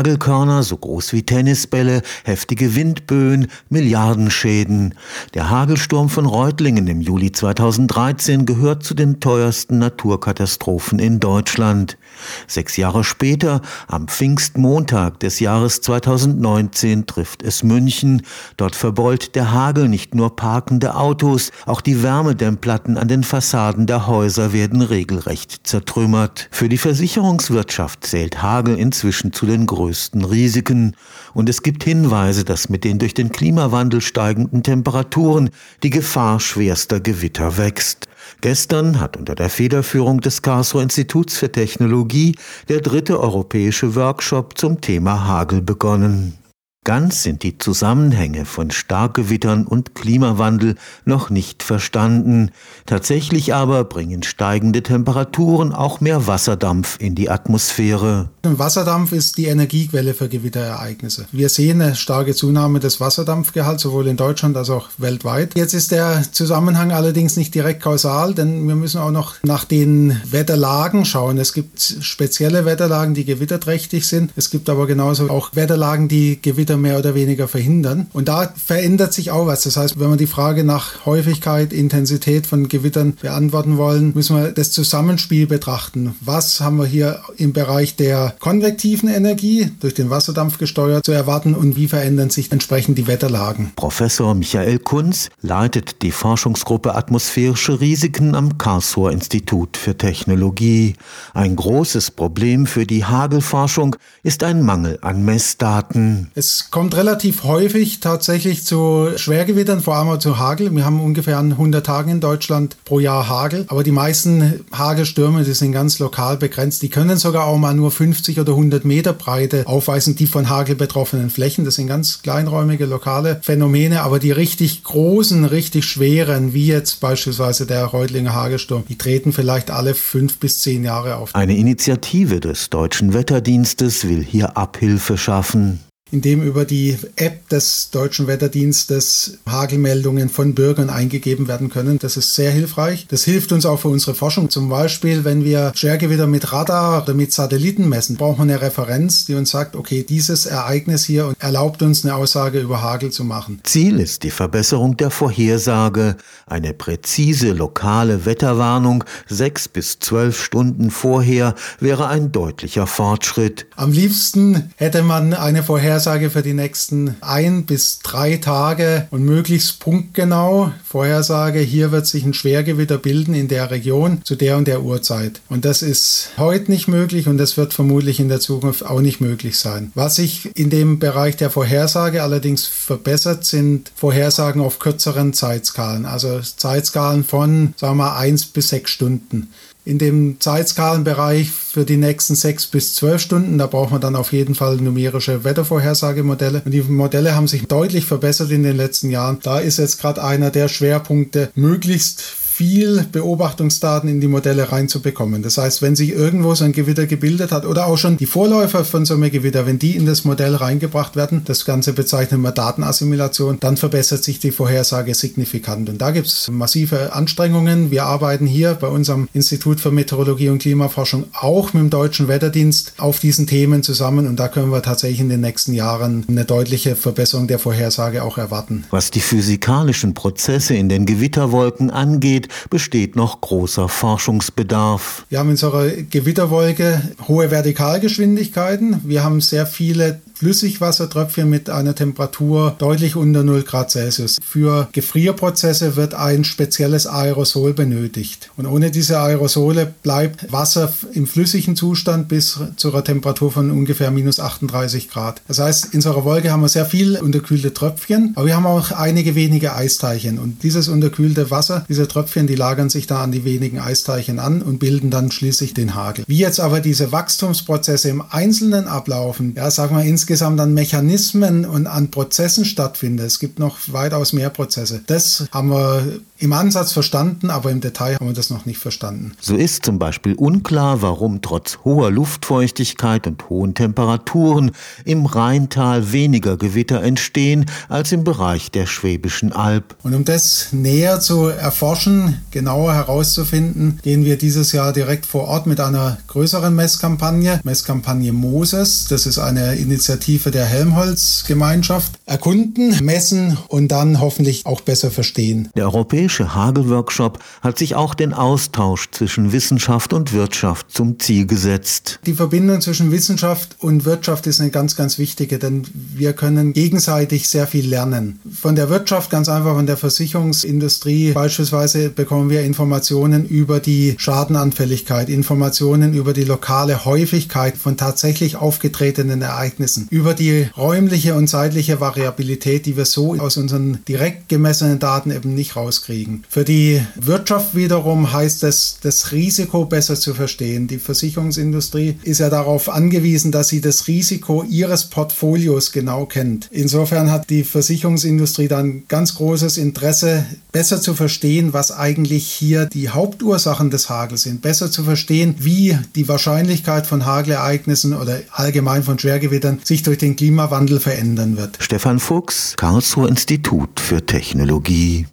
Hagelkörner so groß wie Tennisbälle, heftige Windböen, Milliardenschäden. Der Hagelsturm von Reutlingen im Juli 2013 gehört zu den teuersten Naturkatastrophen in Deutschland. Sechs Jahre später, am Pfingstmontag des Jahres 2019, trifft es München. Dort verbeult der Hagel nicht nur parkende Autos, auch die Wärmedämmplatten an den Fassaden der Häuser werden regelrecht zertrümmert. Für die Versicherungswirtschaft zählt Hagel inzwischen zu den größten Risiken. Und es gibt Hinweise, dass mit den durch den Klimawandel steigenden Temperaturen die Gefahr schwerster Gewitter wächst. Gestern hat unter der Federführung des Karlsruher Instituts für Technologie der dritte europäische Workshop zum Thema Hagel begonnen. Ganz sind die Zusammenhänge von Starkgewittern und Klimawandel noch nicht verstanden. Tatsächlich aber bringen steigende Temperaturen auch mehr Wasserdampf in die Atmosphäre. Wasserdampf ist die Energiequelle für Gewitterereignisse. Wir sehen eine starke Zunahme des Wasserdampfgehalts, sowohl in Deutschland als auch weltweit. Jetzt ist der Zusammenhang allerdings nicht direkt kausal, denn wir müssen auch noch nach den Wetterlagen schauen. Es gibt spezielle Wetterlagen, die gewitterträchtig sind. Es gibt aber genauso auch Wetterlagen, die Gewitter Gewitter mehr oder weniger verhindern. Und da verändert sich auch was. Das heißt, wenn wir die Frage nach Häufigkeit, Intensität von Gewittern beantworten wollen, müssen wir das Zusammenspiel betrachten. Was haben wir hier im Bereich der konvektiven Energie durch den Wasserdampf gesteuert zu erwarten und wie verändern sich entsprechend die Wetterlagen? Professor Michael Kunz leitet die Forschungsgruppe Atmosphärische Risiken am Karlsruher Institut für Technologie. Ein großes Problem für die Hagelforschung ist ein Mangel an Messdaten. Es kommt relativ häufig tatsächlich zu Schwergewittern, vor allem zu Hagel. Wir haben ungefähr 100 Tage in Deutschland pro Jahr Hagel. Aber die meisten Hagelstürme, die sind ganz lokal begrenzt. Die können sogar auch mal nur 50 oder 100 Meter Breite aufweisen, die von Hagel betroffenen Flächen. Das sind ganz kleinräumige lokale Phänomene. Aber die richtig großen, richtig schweren, wie jetzt beispielsweise der Reutlinger Hagelsturm, die treten vielleicht alle fünf bis zehn Jahre auf. Eine Initiative des Deutschen Wetterdienstes will hier Abhilfe schaffen in dem über die App des Deutschen Wetterdienstes Hagelmeldungen von Bürgern eingegeben werden können. Das ist sehr hilfreich. Das hilft uns auch für unsere Forschung. Zum Beispiel, wenn wir Schergewitter mit Radar oder mit Satelliten messen, brauchen wir eine Referenz, die uns sagt, okay, dieses Ereignis hier erlaubt uns eine Aussage über Hagel zu machen. Ziel ist die Verbesserung der Vorhersage. Eine präzise lokale Wetterwarnung sechs bis zwölf Stunden vorher wäre ein deutlicher Fortschritt. Am liebsten hätte man eine Vorhersage Vorhersage für die nächsten ein bis drei Tage und möglichst punktgenau Vorhersage, hier wird sich ein Schwergewitter bilden in der Region zu der und der Uhrzeit. Und das ist heute nicht möglich und das wird vermutlich in der Zukunft auch nicht möglich sein. Was sich in dem Bereich der Vorhersage allerdings verbessert, sind Vorhersagen auf kürzeren Zeitskalen, also Zeitskalen von, sagen wir mal, 1 bis 6 Stunden in dem Zeitskalenbereich für die nächsten sechs bis zwölf Stunden. Da braucht man dann auf jeden Fall numerische Wettervorhersagemodelle. Und die Modelle haben sich deutlich verbessert in den letzten Jahren. Da ist jetzt gerade einer der Schwerpunkte, möglichst viel Beobachtungsdaten in die Modelle reinzubekommen. Das heißt, wenn sich irgendwo so ein Gewitter gebildet hat oder auch schon die Vorläufer von so einem Gewitter, wenn die in das Modell reingebracht werden, das Ganze bezeichnen wir Datenassimilation, dann verbessert sich die Vorhersage signifikant. Und da gibt es massive Anstrengungen. Wir arbeiten hier bei unserem Institut für Meteorologie und Klimaforschung auch mit dem Deutschen Wetterdienst auf diesen Themen zusammen und da können wir tatsächlich in den nächsten Jahren eine deutliche Verbesserung der Vorhersage auch erwarten. Was die physikalischen Prozesse in den Gewitterwolken angeht, besteht noch großer Forschungsbedarf. Wir haben in unserer Gewitterwolke hohe Vertikalgeschwindigkeiten. Wir haben sehr viele Flüssigwassertröpfchen mit einer Temperatur deutlich unter 0 Grad Celsius. Für Gefrierprozesse wird ein spezielles Aerosol benötigt. Und ohne diese Aerosole bleibt Wasser im flüssigen Zustand bis zu einer Temperatur von ungefähr minus 38 Grad. Das heißt, in unserer Wolke haben wir sehr viel unterkühlte Tröpfchen, aber wir haben auch einige wenige Eisteilchen. Und dieses unterkühlte Wasser, diese Tröpfchen, die lagern sich da an die wenigen Eisteilchen an und bilden dann schließlich den Hagel. Wie jetzt aber diese Wachstumsprozesse im Einzelnen ablaufen, ja, sagen wir insgesamt an Mechanismen und an Prozessen stattfindet. Es gibt noch weitaus mehr Prozesse. Das haben wir im Ansatz verstanden, aber im Detail haben wir das noch nicht verstanden. So ist zum Beispiel unklar, warum trotz hoher Luftfeuchtigkeit und hohen Temperaturen im Rheintal weniger Gewitter entstehen als im Bereich der Schwäbischen Alb. Und um das näher zu erforschen, Daten genauer herauszufinden, gehen wir dieses Jahr direkt vor Ort mit einer größeren Messkampagne, Messkampagne Moses. Das ist eine Initiative der Helmholtz-Gemeinschaft. Erkunden, messen und dann hoffentlich auch besser verstehen. Der europäische Hagel-Workshop hat sich auch den Austausch zwischen Wissenschaft und Wirtschaft zum Ziel gesetzt. Die Verbindung zwischen Wissenschaft und Wirtschaft ist eine ganz, ganz wichtige, denn wir können gegenseitig sehr viel lernen. Von der Wirtschaft, ganz einfach von der Versicherungsindustrie beispielsweise, bekommen wir Informationen über die Schadenanfälligkeit, Informationen über die lokale Häufigkeit von tatsächlich aufgetretenen Ereignissen, über die räumliche und zeitliche Variabilität, die wir so aus unseren direkt gemessenen Daten eben nicht rauskriegen. Für die Wirtschaft wiederum heißt es, das Risiko besser zu verstehen. Die Versicherungsindustrie ist ja darauf angewiesen, dass sie das Risiko ihres Portfolios genau kennt. Insofern hat die Versicherungsindustrie dann ganz großes Interesse, besser zu verstehen, was eigentlich hier die Hauptursachen des Hagels sind, besser zu verstehen, wie die Wahrscheinlichkeit von Hagelereignissen oder allgemein von Schwergewittern sich durch den Klimawandel verändern wird. Stefan Fuchs, Karlsruher Institut für Technologie.